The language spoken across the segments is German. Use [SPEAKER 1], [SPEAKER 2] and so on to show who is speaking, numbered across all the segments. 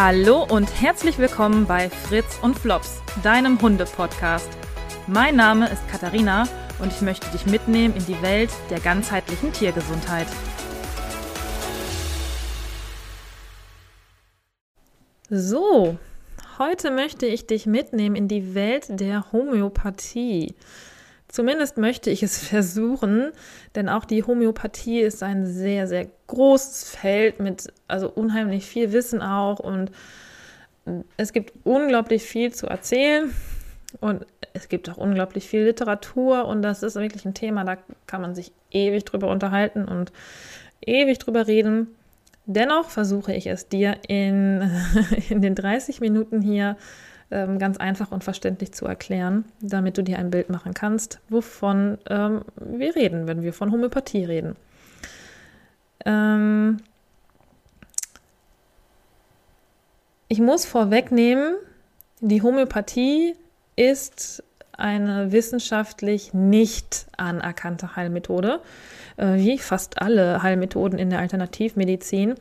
[SPEAKER 1] Hallo und herzlich willkommen bei Fritz und Flops, deinem Hunde-Podcast. Mein Name ist Katharina und ich möchte dich mitnehmen in die Welt der ganzheitlichen Tiergesundheit. So, heute möchte ich dich mitnehmen in die Welt der Homöopathie. Zumindest möchte ich es versuchen, denn auch die Homöopathie ist ein sehr, sehr großes Feld mit also unheimlich viel Wissen auch und es gibt unglaublich viel zu erzählen und es gibt auch unglaublich viel Literatur und das ist wirklich ein Thema, da kann man sich ewig drüber unterhalten und ewig drüber reden. Dennoch versuche ich es dir in, in den 30 Minuten hier ähm, ganz einfach und verständlich zu erklären, damit du dir ein Bild machen kannst, wovon ähm, wir reden, wenn wir von Homöopathie reden. Ähm ich muss vorwegnehmen, die Homöopathie ist eine wissenschaftlich nicht anerkannte Heilmethode, äh, wie fast alle Heilmethoden in der Alternativmedizin.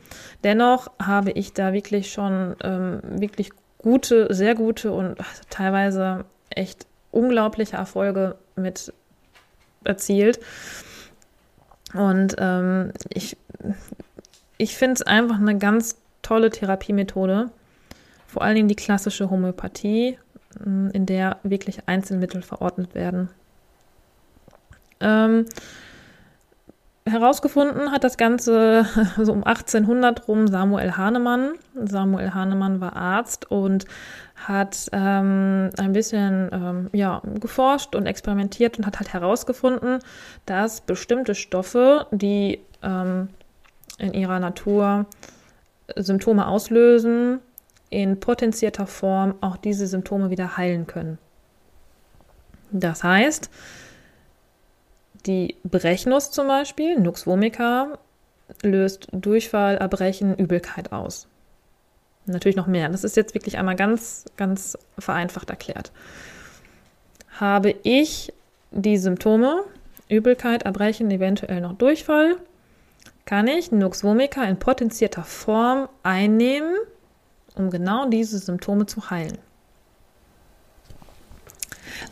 [SPEAKER 1] Dennoch habe ich da wirklich schon ähm, wirklich gute, sehr gute und teilweise echt unglaubliche Erfolge mit erzielt. Und ähm, ich, ich finde es einfach eine ganz tolle Therapiemethode. Vor allen Dingen die klassische Homöopathie, in der wirklich Einzelmittel verordnet werden. Ähm, herausgefunden hat das Ganze so um 1800 rum Samuel Hahnemann. Samuel Hahnemann war Arzt und hat ähm, ein bisschen ähm, ja, geforscht und experimentiert und hat halt herausgefunden, dass bestimmte Stoffe, die ähm, in ihrer Natur Symptome auslösen, in potenzierter Form auch diese Symptome wieder heilen können. Das heißt, die Brechnus zum Beispiel, Nux vomica, löst Durchfall, Erbrechen, Übelkeit aus. Natürlich noch mehr. Das ist jetzt wirklich einmal ganz, ganz vereinfacht erklärt. Habe ich die Symptome, Übelkeit, Erbrechen, eventuell noch Durchfall, kann ich Nux vomica in potenzierter Form einnehmen, um genau diese Symptome zu heilen.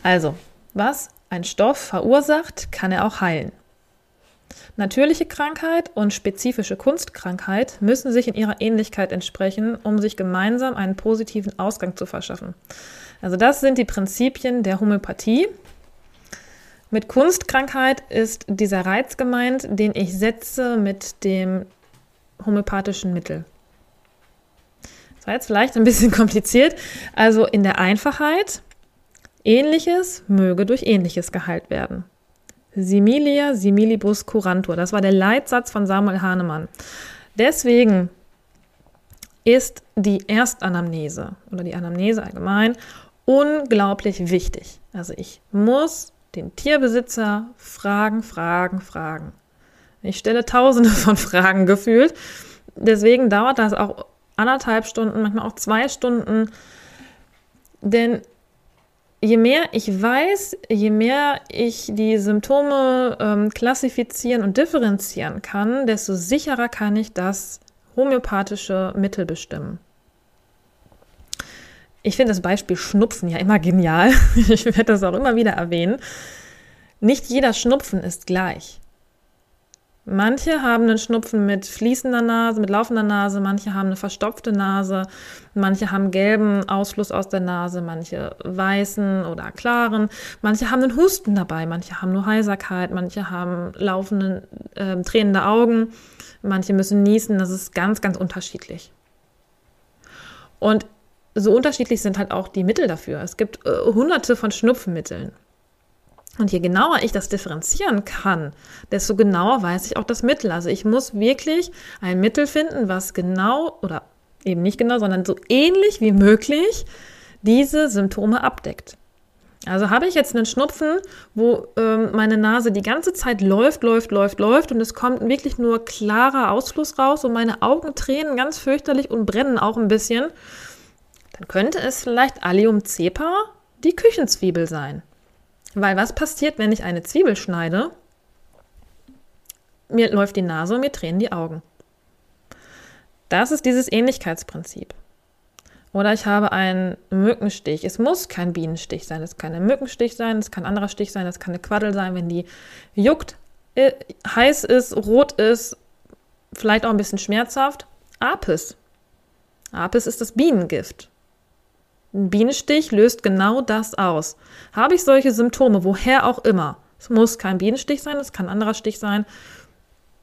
[SPEAKER 1] Also, was ein Stoff verursacht, kann er auch heilen. Natürliche Krankheit und spezifische Kunstkrankheit müssen sich in ihrer Ähnlichkeit entsprechen, um sich gemeinsam einen positiven Ausgang zu verschaffen. Also das sind die Prinzipien der Homöopathie. Mit Kunstkrankheit ist dieser Reiz gemeint, den ich setze mit dem homöopathischen Mittel. Das war jetzt vielleicht ein bisschen kompliziert. Also in der Einfachheit Ähnliches möge durch Ähnliches geheilt werden. Similia similibus curantur. Das war der Leitsatz von Samuel Hahnemann. Deswegen ist die Erstanamnese oder die Anamnese allgemein unglaublich wichtig. Also ich muss den Tierbesitzer fragen, fragen, fragen. Ich stelle tausende von Fragen gefühlt. Deswegen dauert das auch anderthalb Stunden, manchmal auch zwei Stunden. Denn je mehr ich weiß, je mehr ich die Symptome ähm, klassifizieren und differenzieren kann, desto sicherer kann ich das homöopathische Mittel bestimmen. Ich finde das Beispiel Schnupfen ja immer genial. Ich werde das auch immer wieder erwähnen. Nicht jeder Schnupfen ist gleich. Manche haben einen Schnupfen mit fließender Nase, mit laufender Nase, manche haben eine verstopfte Nase, manche haben gelben Ausfluss aus der Nase, manche weißen oder klaren, manche haben einen Husten dabei, manche haben nur Heiserkeit, manche haben laufende, äh, tränende Augen, manche müssen niesen, das ist ganz, ganz unterschiedlich. Und so unterschiedlich sind halt auch die Mittel dafür. Es gibt äh, hunderte von Schnupfenmitteln. Und je genauer ich das differenzieren kann, desto genauer weiß ich auch das Mittel. Also ich muss wirklich ein Mittel finden, was genau oder eben nicht genau, sondern so ähnlich wie möglich diese Symptome abdeckt. Also habe ich jetzt einen Schnupfen, wo ähm, meine Nase die ganze Zeit läuft, läuft, läuft, läuft und es kommt wirklich nur klarer Ausfluss raus und meine Augen tränen ganz fürchterlich und brennen auch ein bisschen, dann könnte es vielleicht Allium cepa, die Küchenzwiebel sein. Weil was passiert, wenn ich eine Zwiebel schneide? Mir läuft die Nase und mir tränen die Augen. Das ist dieses Ähnlichkeitsprinzip. Oder ich habe einen Mückenstich. Es muss kein Bienenstich sein. Es kann ein Mückenstich sein, es kann ein anderer Stich sein, es kann eine Quaddel sein, wenn die juckt, äh, heiß ist, rot ist, vielleicht auch ein bisschen schmerzhaft. Apis. Apis ist das Bienengift. Ein Bienenstich löst genau das aus. Habe ich solche Symptome, woher auch immer, es muss kein Bienenstich sein, es kann ein anderer Stich sein,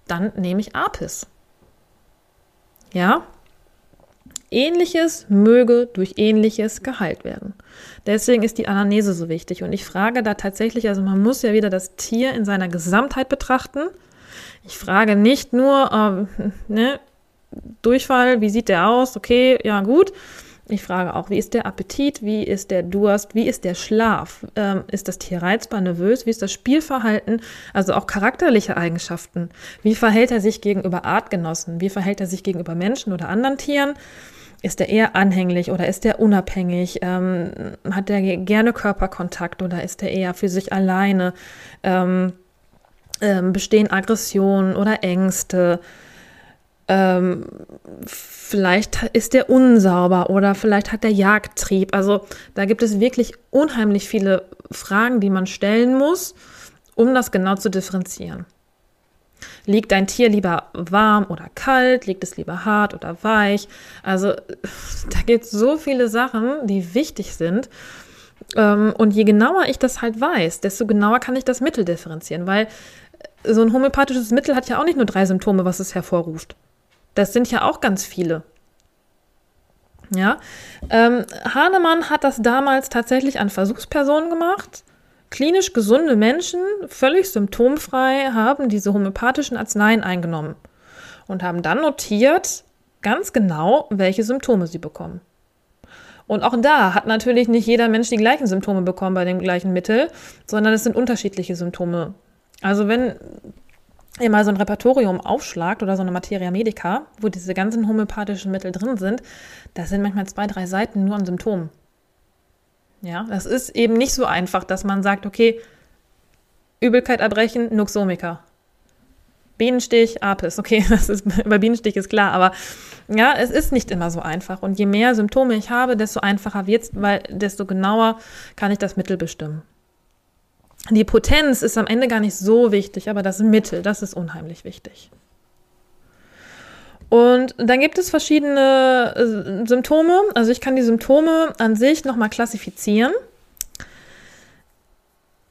[SPEAKER 1] dann nehme ich Apis. Ja? Ähnliches möge durch Ähnliches geheilt werden. Deswegen ist die Anamnese so wichtig. Und ich frage da tatsächlich, also man muss ja wieder das Tier in seiner Gesamtheit betrachten. Ich frage nicht nur, äh, ne, Durchfall, wie sieht der aus? Okay, ja, gut. Ich frage auch, wie ist der Appetit, wie ist der Durst, wie ist der Schlaf? Ähm, ist das Tier reizbar, nervös? Wie ist das Spielverhalten? Also auch charakterliche Eigenschaften. Wie verhält er sich gegenüber Artgenossen? Wie verhält er sich gegenüber Menschen oder anderen Tieren? Ist er eher anhänglich oder ist er unabhängig? Ähm, hat er gerne Körperkontakt oder ist er eher für sich alleine? Ähm, ähm bestehen Aggressionen oder Ängste? Ähm, vielleicht ist der unsauber oder vielleicht hat der Jagdtrieb. Also da gibt es wirklich unheimlich viele Fragen, die man stellen muss, um das genau zu differenzieren. Liegt dein Tier lieber warm oder kalt? Liegt es lieber hart oder weich? Also da gibt es so viele Sachen, die wichtig sind. Ähm, und je genauer ich das halt weiß, desto genauer kann ich das Mittel differenzieren, weil so ein homöopathisches Mittel hat ja auch nicht nur drei Symptome, was es hervorruft. Das sind ja auch ganz viele. Ja, ähm, Hahnemann hat das damals tatsächlich an Versuchspersonen gemacht. Klinisch gesunde Menschen, völlig symptomfrei, haben diese homöopathischen Arzneien eingenommen und haben dann notiert ganz genau, welche Symptome sie bekommen. Und auch da hat natürlich nicht jeder Mensch die gleichen Symptome bekommen bei dem gleichen Mittel, sondern es sind unterschiedliche Symptome. Also wenn ihr mal so ein Repertorium aufschlagt oder so eine Materia Medica, wo diese ganzen homöopathischen Mittel drin sind, da sind manchmal zwei, drei Seiten nur an Symptomen. Ja, das ist eben nicht so einfach, dass man sagt, okay, Übelkeit erbrechen, Nuxomica. Bienenstich, Apis. Okay, das ist, bei Bienenstich ist klar, aber ja, es ist nicht immer so einfach. Und je mehr Symptome ich habe, desto einfacher wird es, weil desto genauer kann ich das Mittel bestimmen. Die Potenz ist am Ende gar nicht so wichtig, aber das Mittel, das ist unheimlich wichtig. Und dann gibt es verschiedene äh, Symptome. Also ich kann die Symptome an sich nochmal klassifizieren.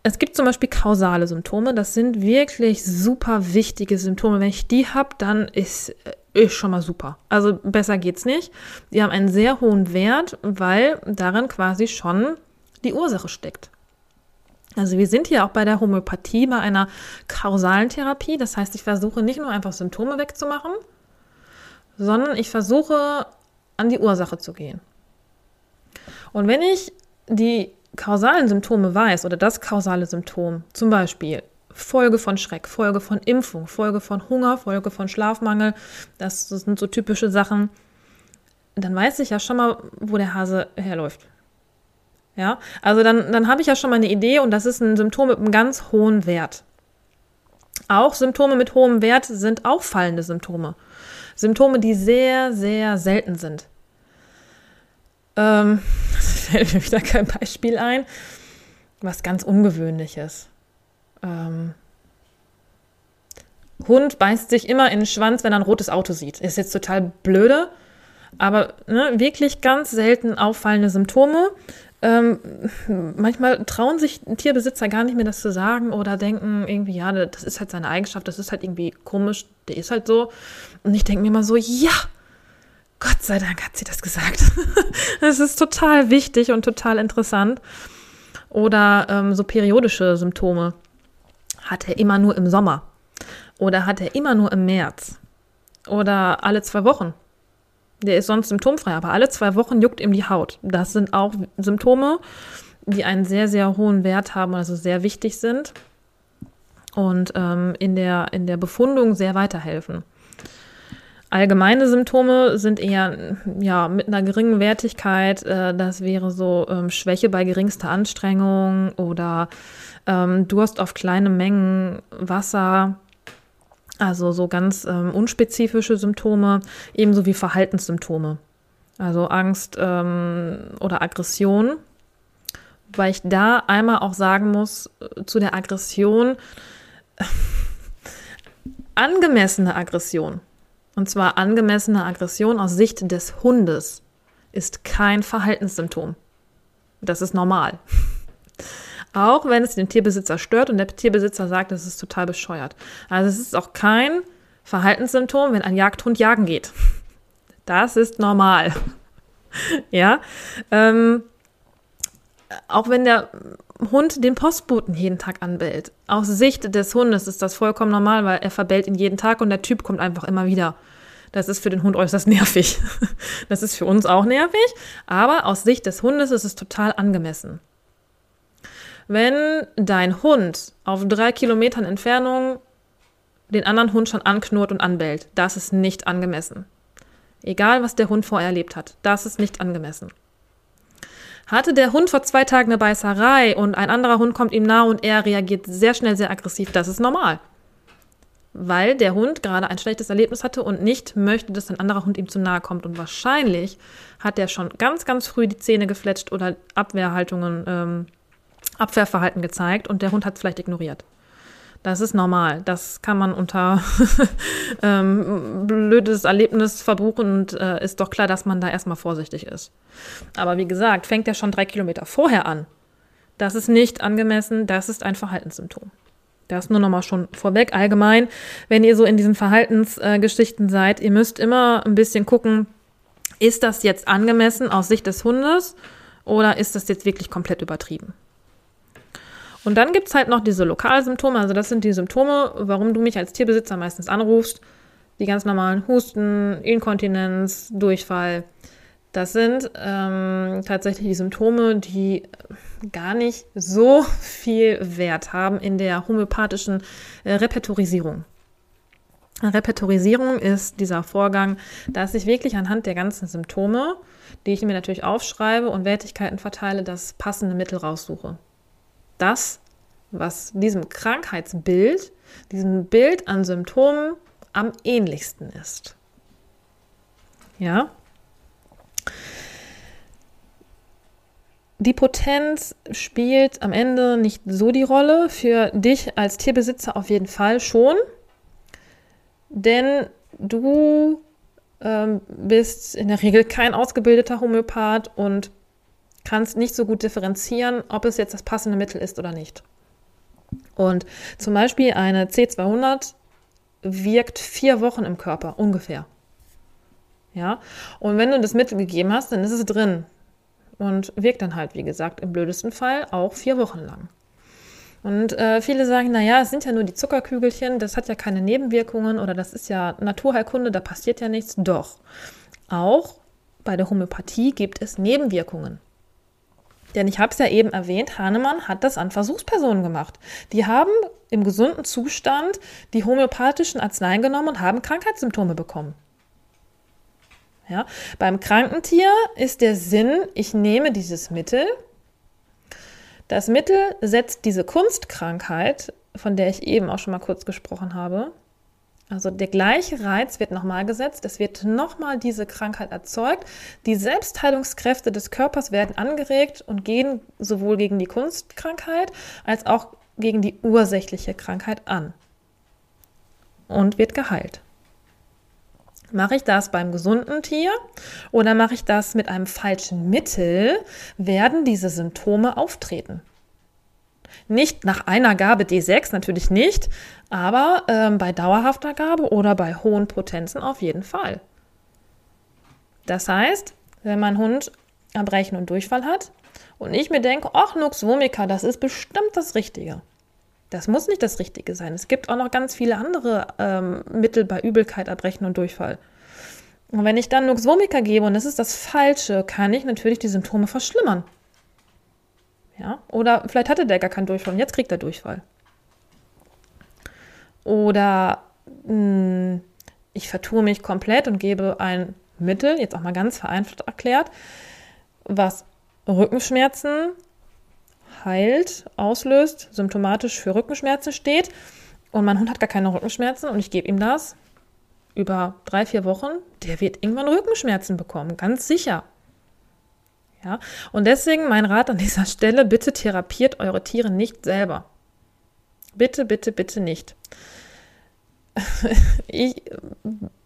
[SPEAKER 1] Es gibt zum Beispiel kausale Symptome. Das sind wirklich super wichtige Symptome. Wenn ich die habe, dann ist, äh, ist schon mal super. Also besser geht's nicht. Die haben einen sehr hohen Wert, weil darin quasi schon die Ursache steckt. Also wir sind hier auch bei der Homöopathie, bei einer kausalen Therapie. Das heißt, ich versuche nicht nur einfach Symptome wegzumachen, sondern ich versuche an die Ursache zu gehen. Und wenn ich die kausalen Symptome weiß oder das kausale Symptom, zum Beispiel Folge von Schreck, Folge von Impfung, Folge von Hunger, Folge von Schlafmangel, das sind so typische Sachen, dann weiß ich ja schon mal, wo der Hase herläuft. Ja, also dann, dann habe ich ja schon mal eine Idee und das ist ein Symptom mit einem ganz hohen Wert. Auch Symptome mit hohem Wert sind auffallende Symptome. Symptome, die sehr, sehr selten sind. Ähm, fällt mir wieder kein Beispiel ein. Was ganz Ungewöhnliches. Ähm, Hund beißt sich immer in den Schwanz, wenn er ein rotes Auto sieht. Ist jetzt total blöde, aber ne, wirklich ganz selten auffallende Symptome. Ähm, manchmal trauen sich Tierbesitzer gar nicht mehr das zu sagen oder denken irgendwie, ja, das ist halt seine Eigenschaft, das ist halt irgendwie komisch, der ist halt so. Und ich denke mir immer so, ja, Gott sei Dank hat sie das gesagt. das ist total wichtig und total interessant. Oder ähm, so periodische Symptome. Hat er immer nur im Sommer? Oder hat er immer nur im März? Oder alle zwei Wochen? Der ist sonst symptomfrei, aber alle zwei Wochen juckt ihm die Haut. Das sind auch Symptome, die einen sehr, sehr hohen Wert haben, also sehr wichtig sind und ähm, in, der, in der Befundung sehr weiterhelfen. Allgemeine Symptome sind eher ja, mit einer geringen Wertigkeit. Äh, das wäre so ähm, Schwäche bei geringster Anstrengung oder ähm, Durst auf kleine Mengen Wasser, also so ganz ähm, unspezifische Symptome, ebenso wie Verhaltenssymptome. also Angst ähm, oder Aggression, weil ich da einmal auch sagen muss, äh, zu der Aggression, angemessene Aggression, und zwar angemessene Aggression aus Sicht des Hundes, ist kein Verhaltenssymptom. Das ist normal. Auch wenn es den Tierbesitzer stört und der Tierbesitzer sagt, es ist total bescheuert. Also es ist auch kein Verhaltenssymptom, wenn ein Jagdhund jagen geht. Das ist normal. ja. Ähm, auch wenn der Hund den Postboten jeden Tag anbellt. Aus Sicht des Hundes ist das vollkommen normal, weil er verbellt ihn jeden Tag und der Typ kommt einfach immer wieder. Das ist für den Hund äußerst nervig. Das ist für uns auch nervig, aber aus Sicht des Hundes ist es total angemessen. Wenn dein Hund auf drei Kilometern Entfernung den anderen Hund schon anknurrt und anbellt, das ist nicht angemessen. Egal, was der Hund vorher erlebt hat, das ist nicht angemessen. Hatte der Hund vor zwei Tagen eine Beißerei und ein anderer Hund kommt ihm nahe und er reagiert sehr schnell, sehr aggressiv, das ist normal. Weil der Hund gerade ein schlechtes Erlebnis hatte und nicht möchte, dass ein anderer Hund ihm zu nahe kommt. Und wahrscheinlich hat er schon ganz, ganz früh die Zähne gefletscht oder Abwehrhaltungen, ähm, Abwehrverhalten gezeigt und der Hund hat es vielleicht ignoriert. Das ist normal. Das kann man unter ähm, blödes Erlebnis verbuchen und äh, ist doch klar, dass man da erstmal vorsichtig ist. Aber wie gesagt, fängt er schon drei Kilometer vorher an. Das ist nicht angemessen, das ist ein Verhaltenssymptom. Das nur nochmal schon vorweg. Allgemein, wenn ihr so in diesen Verhaltensgeschichten äh, seid, ihr müsst immer ein bisschen gucken, ist das jetzt angemessen aus Sicht des Hundes oder ist das jetzt wirklich komplett übertrieben? Und dann gibt es halt noch diese Lokalsymptome, also das sind die Symptome, warum du mich als Tierbesitzer meistens anrufst. Die ganz normalen Husten, Inkontinenz, Durchfall. Das sind ähm, tatsächlich die Symptome, die gar nicht so viel Wert haben in der homöopathischen äh, Repertorisierung. Repertorisierung ist dieser Vorgang, dass ich wirklich anhand der ganzen Symptome, die ich mir natürlich aufschreibe und Wertigkeiten verteile, das passende Mittel raussuche das, was diesem Krankheitsbild, diesem Bild an Symptomen am ähnlichsten ist. Ja? Die Potenz spielt am Ende nicht so die Rolle, für dich als Tierbesitzer auf jeden Fall schon, denn du ähm, bist in der Regel kein ausgebildeter Homöopath und kannst nicht so gut differenzieren, ob es jetzt das passende Mittel ist oder nicht. Und zum Beispiel eine C200 wirkt vier Wochen im Körper ungefähr. Ja, und wenn du das Mittel gegeben hast, dann ist es drin und wirkt dann halt, wie gesagt, im blödesten Fall auch vier Wochen lang. Und äh, viele sagen, naja, es sind ja nur die Zuckerkügelchen, das hat ja keine Nebenwirkungen oder das ist ja Naturheilkunde, da passiert ja nichts. Doch, auch bei der Homöopathie gibt es Nebenwirkungen. Denn ich habe es ja eben erwähnt, Hahnemann hat das an Versuchspersonen gemacht. Die haben im gesunden Zustand die homöopathischen Arzneien genommen und haben Krankheitssymptome bekommen. Ja, beim kranken Tier ist der Sinn, ich nehme dieses Mittel. Das Mittel setzt diese Kunstkrankheit, von der ich eben auch schon mal kurz gesprochen habe, also der gleiche Reiz wird nochmal gesetzt, es wird nochmal diese Krankheit erzeugt. Die Selbstheilungskräfte des Körpers werden angeregt und gehen sowohl gegen die Kunstkrankheit als auch gegen die ursächliche Krankheit an und wird geheilt. Mache ich das beim gesunden Tier oder mache ich das mit einem falschen Mittel, werden diese Symptome auftreten. Nicht nach einer Gabe D6, natürlich nicht, aber ähm, bei dauerhafter Gabe oder bei hohen Potenzen auf jeden Fall. Das heißt, wenn mein Hund Erbrechen und Durchfall hat und ich mir denke, ach, Nux vomica, das ist bestimmt das Richtige. Das muss nicht das Richtige sein. Es gibt auch noch ganz viele andere ähm, Mittel bei Übelkeit, Erbrechen und Durchfall. Und wenn ich dann Nux vomica gebe und das ist das Falsche, kann ich natürlich die Symptome verschlimmern. Ja? Oder vielleicht hatte der gar keinen Durchfall und jetzt kriegt er Durchfall. Oder mh, hm, ich vertue mich komplett und gebe ein Mittel, jetzt auch mal ganz vereinfacht erklärt, was Rückenschmerzen heilt, auslöst, symptomatisch für Rückenschmerzen steht. Und mein Hund hat gar keine Rückenschmerzen und ich gebe ihm das. über drei, vier Wochen, der wird irgendwann Rückenschmerzen bekommen, ganz sicher. Ja, und deswegen mein Rat an dieser Stelle, bitte therapiert eure Tiere nicht selber. Bitte, bitte, bitte nicht. ich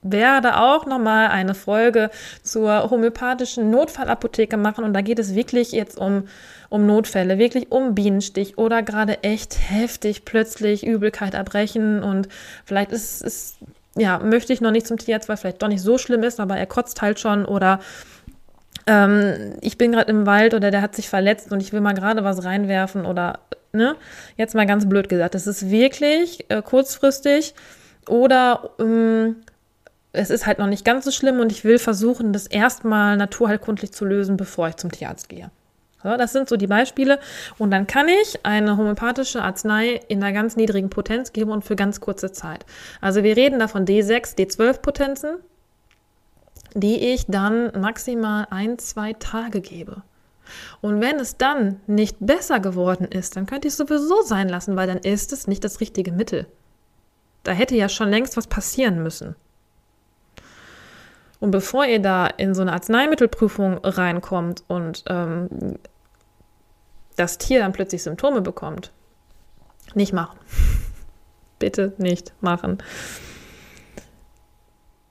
[SPEAKER 1] werde auch nochmal eine Folge zur homöopathischen Notfallapotheke machen und da geht es wirklich jetzt um, um Notfälle, wirklich um Bienenstich oder gerade echt heftig plötzlich Übelkeit erbrechen und vielleicht ist es, ja, möchte ich noch nicht zum Tierarzt, weil vielleicht doch nicht so schlimm ist, aber er kotzt halt schon oder ähm, ich bin gerade im Wald oder der hat sich verletzt und ich will mal gerade was reinwerfen oder, ne, jetzt mal ganz blöd gesagt, es ist wirklich äh, kurzfristig oder ähm, es ist halt noch nicht ganz so schlimm und ich will versuchen, das erstmal naturheilkundlich zu lösen, bevor ich zum Tierarzt gehe. So, das sind so die Beispiele. Und dann kann ich eine homöopathische Arznei in einer ganz niedrigen Potenz geben und für ganz kurze Zeit. Also wir reden da von D6, D12 Potenzen, die ich dann maximal ein, zwei Tage gebe. Und wenn es dann nicht besser geworden ist, dann könnte ich es sowieso sein lassen, weil dann ist es nicht das richtige Mittel. Da hätte ja schon längst was passieren müssen. Und bevor ihr da in so eine Arzneimittelprüfung reinkommt und ähm, das Tier dann plötzlich Symptome bekommt, nicht machen. Bitte nicht machen.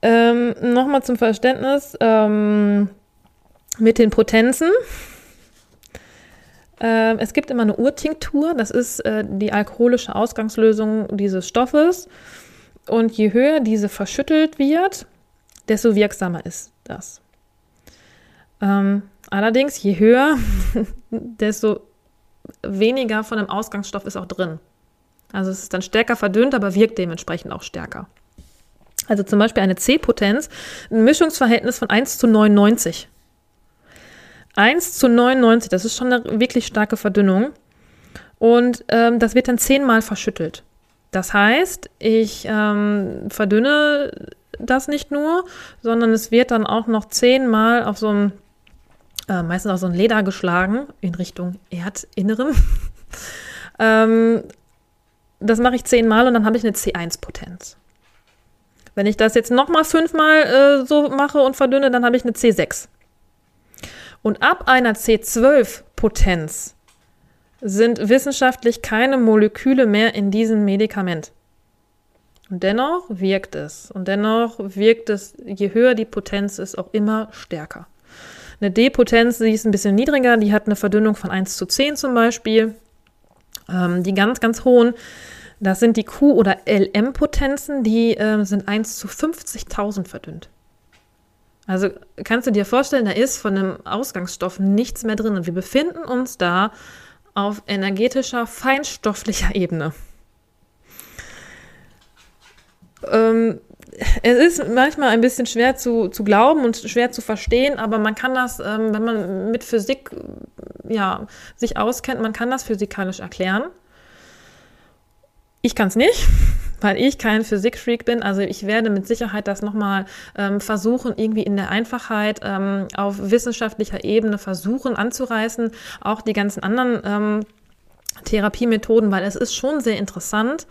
[SPEAKER 1] Ähm, Nochmal zum Verständnis ähm, mit den Potenzen. Äh, es gibt immer eine Urtinktur, das ist äh, die alkoholische Ausgangslösung dieses Stoffes. Und je höher diese verschüttelt wird, desto wirksamer ist das. Ähm, allerdings, je höher, desto weniger von dem Ausgangsstoff ist auch drin. Also es ist dann stärker verdünnt, aber wirkt dementsprechend auch stärker. Also zum Beispiel eine C-Potenz, ein Mischungsverhältnis von 1 zu 99. 1 zu 99, das ist schon eine wirklich starke Verdünnung. Und ähm, das wird dann zehnmal verschüttelt. Das heißt, ich ähm, verdünne das nicht nur, sondern es wird dann auch noch zehnmal auf so ein, äh, meistens auf so ein Leder geschlagen, in Richtung Erdinnerem. ähm, das mache ich zehnmal und dann habe ich eine C1-Potenz. Wenn ich das jetzt nochmal fünfmal äh, so mache und verdünne, dann habe ich eine C6. Und ab einer C12-Potenz sind wissenschaftlich keine Moleküle mehr in diesem Medikament. Und dennoch wirkt es. Und dennoch wirkt es, je höher die Potenz ist, auch immer stärker. Eine D-Potenz, die ist ein bisschen niedriger, die hat eine Verdünnung von 1 zu 10 zum Beispiel. Ähm, die ganz, ganz hohen, das sind die Q- oder LM-Potenzen, die äh, sind 1 zu 50.000 verdünnt. Also kannst du dir vorstellen, da ist von einem Ausgangsstoff nichts mehr drin und wir befinden uns da auf energetischer, feinstofflicher Ebene. Ähm, es ist manchmal ein bisschen schwer zu, zu glauben und schwer zu verstehen, aber man kann das, ähm, wenn man mit Physik ja, sich auskennt, man kann das physikalisch erklären. Ich kann es nicht weil ich kein Physikfreak bin. Also ich werde mit Sicherheit das nochmal ähm, versuchen, irgendwie in der Einfachheit ähm, auf wissenschaftlicher Ebene versuchen anzureißen. Auch die ganzen anderen ähm, Therapiemethoden, weil es ist schon sehr interessant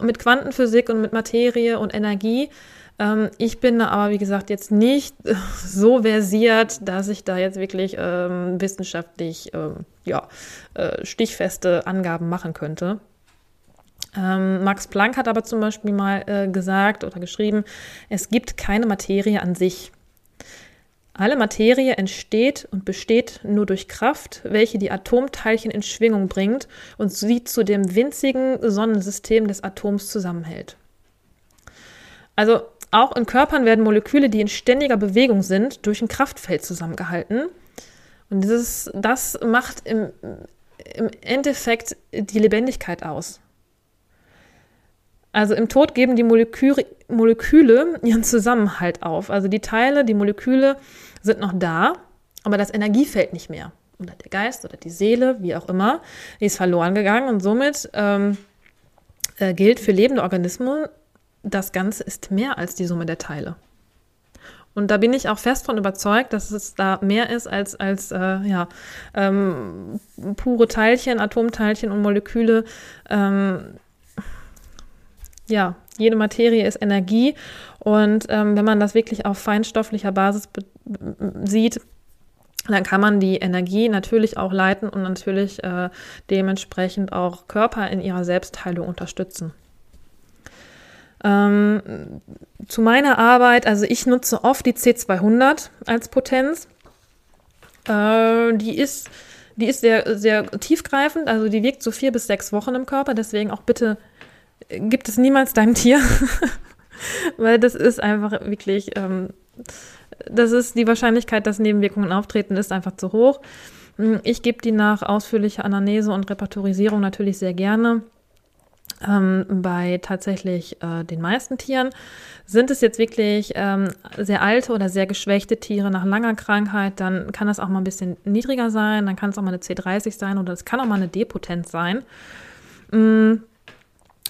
[SPEAKER 1] mit Quantenphysik und mit Materie und Energie. Ähm, ich bin aber, wie gesagt, jetzt nicht so versiert, dass ich da jetzt wirklich ähm, wissenschaftlich ähm, ja, äh, stichfeste Angaben machen könnte. Ähm, Max Planck hat aber zum Beispiel mal äh, gesagt oder geschrieben, es gibt keine Materie an sich. Alle Materie entsteht und besteht nur durch Kraft, welche die Atomteilchen in Schwingung bringt und sie zu dem winzigen Sonnensystem des Atoms zusammenhält. Also auch in Körpern werden Moleküle, die in ständiger Bewegung sind, durch ein Kraftfeld zusammengehalten. Und dieses, das macht im, im Endeffekt die Lebendigkeit aus. Also im Tod geben die Moleküle, Moleküle ihren Zusammenhalt auf. Also die Teile, die Moleküle sind noch da, aber das Energiefeld nicht mehr. Oder der Geist oder die Seele, wie auch immer, die ist verloren gegangen und somit ähm, äh, gilt für lebende Organismen, das Ganze ist mehr als die Summe der Teile. Und da bin ich auch fest von überzeugt, dass es da mehr ist als, als äh, ja, ähm, pure Teilchen, Atomteilchen und Moleküle. Ähm, ja, jede Materie ist Energie und ähm, wenn man das wirklich auf feinstofflicher Basis sieht, dann kann man die Energie natürlich auch leiten und natürlich äh, dementsprechend auch Körper in ihrer Selbstheilung unterstützen. Ähm, zu meiner Arbeit, also ich nutze oft die C200 als Potenz. Äh, die ist, die ist sehr, sehr tiefgreifend, also die wirkt so vier bis sechs Wochen im Körper, deswegen auch bitte gibt es niemals deinem Tier, weil das ist einfach wirklich, ähm, das ist die Wahrscheinlichkeit, dass Nebenwirkungen auftreten, ist einfach zu hoch. Ich gebe die nach ausführlicher Anamnese und Repertorisierung natürlich sehr gerne. Ähm, bei tatsächlich äh, den meisten Tieren sind es jetzt wirklich ähm, sehr alte oder sehr geschwächte Tiere nach langer Krankheit, dann kann das auch mal ein bisschen niedriger sein, dann kann es auch mal eine C30 sein oder es kann auch mal eine Depotenz sein. Mhm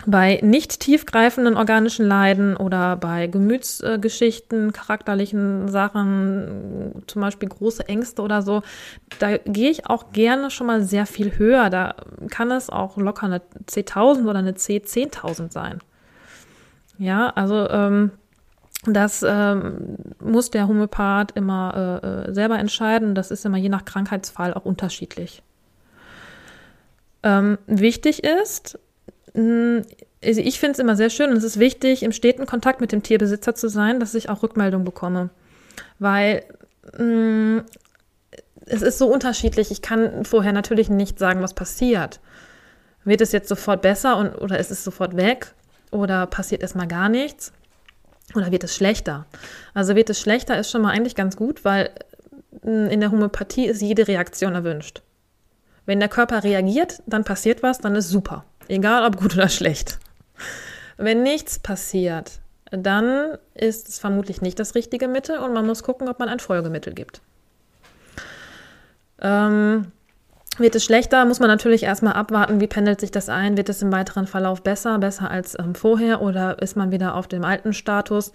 [SPEAKER 1] bei nicht tiefgreifenden organischen Leiden oder bei Gemütsgeschichten, charakterlichen Sachen, zum Beispiel große Ängste oder so, da gehe ich auch gerne schon mal sehr viel höher. Da kann es auch locker eine C1000 oder eine C10000 sein. Ja, also ähm, das ähm, muss der Homöopath immer äh, äh selber entscheiden. Das ist immer je nach Krankheitsfall auch unterschiedlich. Ähm, wichtig ist, also ich finde es immer sehr schön und es ist wichtig, im steten Kontakt mit dem Tierbesitzer zu sein, dass ich auch Rückmeldung bekomme. Weil mh, hm, es ist so unterschiedlich. Ich kann vorher natürlich nicht sagen, was passiert. Wird es jetzt sofort besser und, oder ist es sofort weg? Oder passiert erstmal gar nichts? Oder wird es schlechter? Also wird es schlechter ist schon mal eigentlich ganz gut, weil hm, in der Homöopathie ist jede Reaktion erwünscht. Wenn der Körper reagiert, dann passiert was, dann ist super. Egal ob gut oder schlecht. Wenn nichts passiert, dann ist es vermutlich nicht das richtige Mittel und man muss gucken, ob man ein Folgemittel gibt. Ähm, wird es schlechter, muss man natürlich erstmal abwarten, wie pendelt sich das ein, wird es im weiteren Verlauf besser, besser als ähm, vorher oder ist man wieder auf dem alten Status.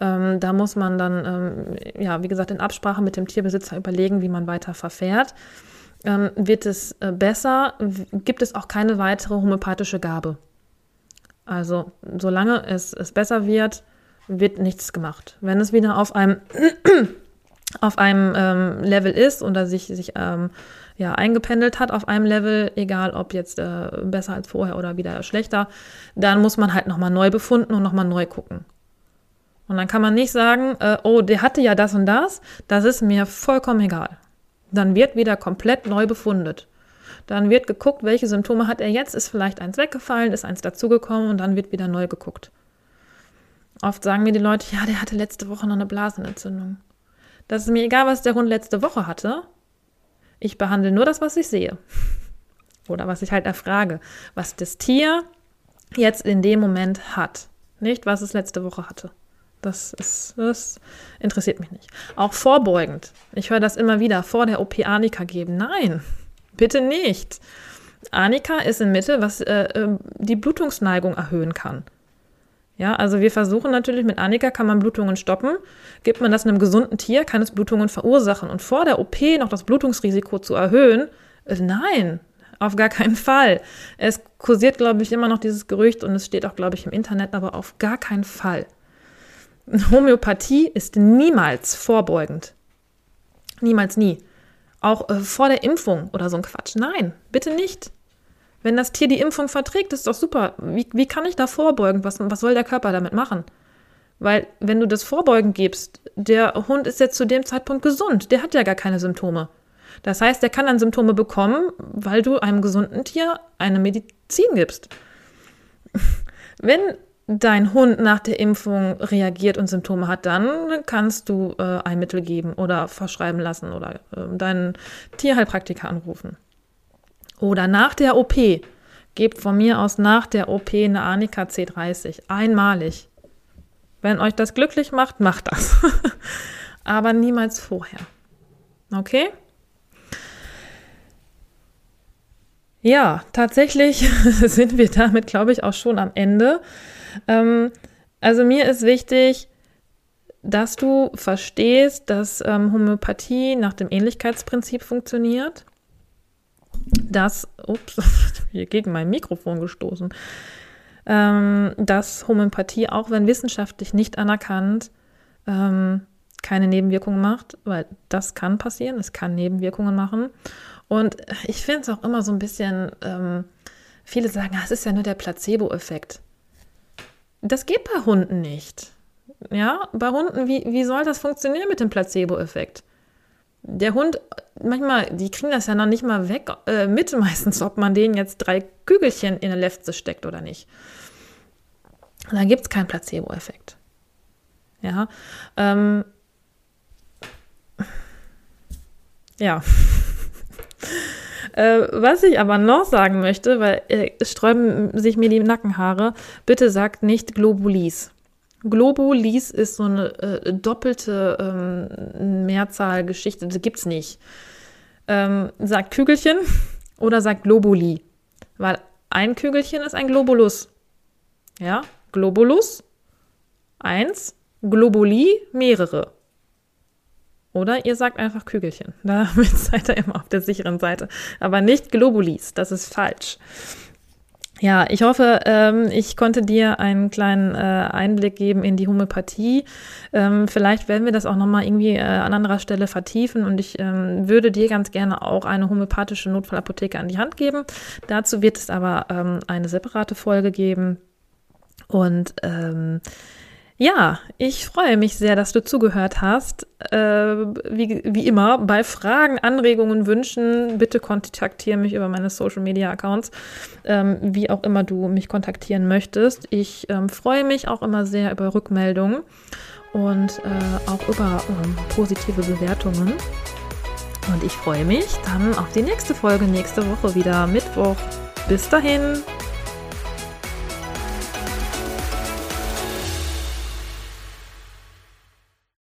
[SPEAKER 1] Ähm, da muss man dann, ähm, ja, wie gesagt, in Absprache mit dem Tierbesitzer überlegen, wie man weiter verfährt ähm, wird es äh, besser, gibt es auch keine weitere homöopathische Gabe. Also solange es, es besser wird, wird nichts gemacht. Wenn es wieder auf einem, auf einem ähm, Level ist oder sich, sich ähm, ja, eingependelt hat auf einem Level, egal ob jetzt äh, besser als vorher oder wieder schlechter, dann muss man halt nochmal neu befunden und nochmal neu gucken. Und dann kann man nicht sagen, äh, oh, der hatte ja das und das, das ist mir vollkommen egal. Dann wird wieder komplett neu befundet. Dann wird geguckt, welche Symptome hat er jetzt, ist vielleicht eins weggefallen, ist eins dazugekommen und dann wird wieder neu geguckt. Oft sagen mir die Leute, ja, der hatte letzte Woche noch eine Blasenentzündung. Das ist mir egal, was der Hund letzte Woche hatte. Ich behandle nur das, was ich sehe. Oder was ich halt erfrage, was das Tier jetzt in dem Moment hat. Nicht, was es letzte Woche hatte. Das, ist, das interessiert mich nicht. Auch vorbeugend. Ich höre das immer wieder, vor der OP Anika geben. Nein, bitte nicht. Anika ist in Mitte, was äh, ähm, die Blutungsneigung erhöhen kann. Ja, also wir versuchen natürlich mit Anika kann man Blutungen stoppen. Gibt man das einem gesunden Tier, kann es Blutungen verursachen. Und vor der OP noch das Blutungsrisiko zu erhöhen, äh, nein, auf gar keinen Fall. Es kursiert, glaube ich, immer noch dieses Gerücht und es steht auch, glaube ich, im Internet, aber auf gar keinen Fall. Homöopathie ist niemals vorbeugend. Niemals nie. Auch äh, vor der Impfung oder so ein Quatsch. Nein, bitte nicht. Wenn das Tier die Impfung verträgt, ist doch super. Wie, wie kann ich da vorbeugen? Was, was soll der Körper damit machen? Weil, wenn du das Vorbeugen gibst, der Hund ist jetzt zu dem Zeitpunkt gesund. Der hat ja gar keine Symptome. Das heißt, der kann dann Symptome bekommen, weil du einem gesunden Tier eine Medizin gibst. Wenn dein Hund nach der Impfung reagiert und Symptome hat, dann kannst du äh, ein Mittel geben oder verschreiben lassen oder äh, deinen Tierheilpraktiker anrufen. Oder nach der OP. Gebt von mir aus nach der OP eine Anika C30. Einmalig. Wenn euch das glücklich macht, macht das. Aber niemals vorher. Okay? Ja, tatsächlich sind wir damit, glaube ich, auch schon am Ende. Ähm, also mir ist wichtig, dass du verstehst, dass ähm, Homöopathie nach dem Ähnlichkeitsprinzip funktioniert. Dass, ups, hier gegen mein Mikrofon gestoßen. ähm, dass Homöopathie, auch wenn wissenschaftlich nicht anerkannt, ähm, keine Nebenwirkungen macht, weil das kann passieren, es kann Nebenwirkungen machen. Und ich finde es auch immer so ein bisschen, ähm, viele sagen, ah, es ist ja nur der Placebo-Effekt. Das geht bei Hunden nicht. Ja, bei Hunden, wie, wie soll das funktionieren mit dem Placebo-Effekt? Der Hund, manchmal, die kriegen das ja noch nicht mal weg äh, mit, meistens, ob man denen jetzt drei Kügelchen in eine Lefze steckt oder nicht. Da gibt es keinen Placebo-Effekt. Ja, ähm, ja. Äh, was ich aber noch sagen möchte, weil äh, es sträuben sich mir die Nackenhaare, bitte sagt nicht Globulis. Globulis ist so eine äh, doppelte ähm, Mehrzahlgeschichte, das gibt's nicht. Ähm, sagt Kügelchen oder sagt Globuli, weil ein Kügelchen ist ein Globulus. Ja, Globulus, eins, Globuli, mehrere. Oder ihr sagt einfach Kügelchen. Damit seid ihr immer auf der sicheren Seite. Aber nicht Globulis, das ist falsch. Ja, ich hoffe, ähm, ich konnte dir einen kleinen äh, Einblick geben in die Homöopathie. Ähm, vielleicht werden wir das auch nochmal irgendwie äh, an anderer Stelle vertiefen und ich ähm, würde dir ganz gerne auch eine homöopathische Notfallapotheke an die Hand geben. Dazu wird es aber ähm, eine separate Folge geben. Und ähm, ja, ich freue mich sehr, dass du zugehört hast. Äh, wie, wie immer, bei Fragen, Anregungen, Wünschen, bitte kontaktiere mich über meine Social Media Accounts, ähm, wie auch immer du mich kontaktieren möchtest. Ich ähm, freue mich auch immer sehr über Rückmeldungen und äh, auch über ähm, positive Bewertungen. Und ich freue mich dann auf die nächste Folge nächste Woche wieder Mittwoch. Bis dahin.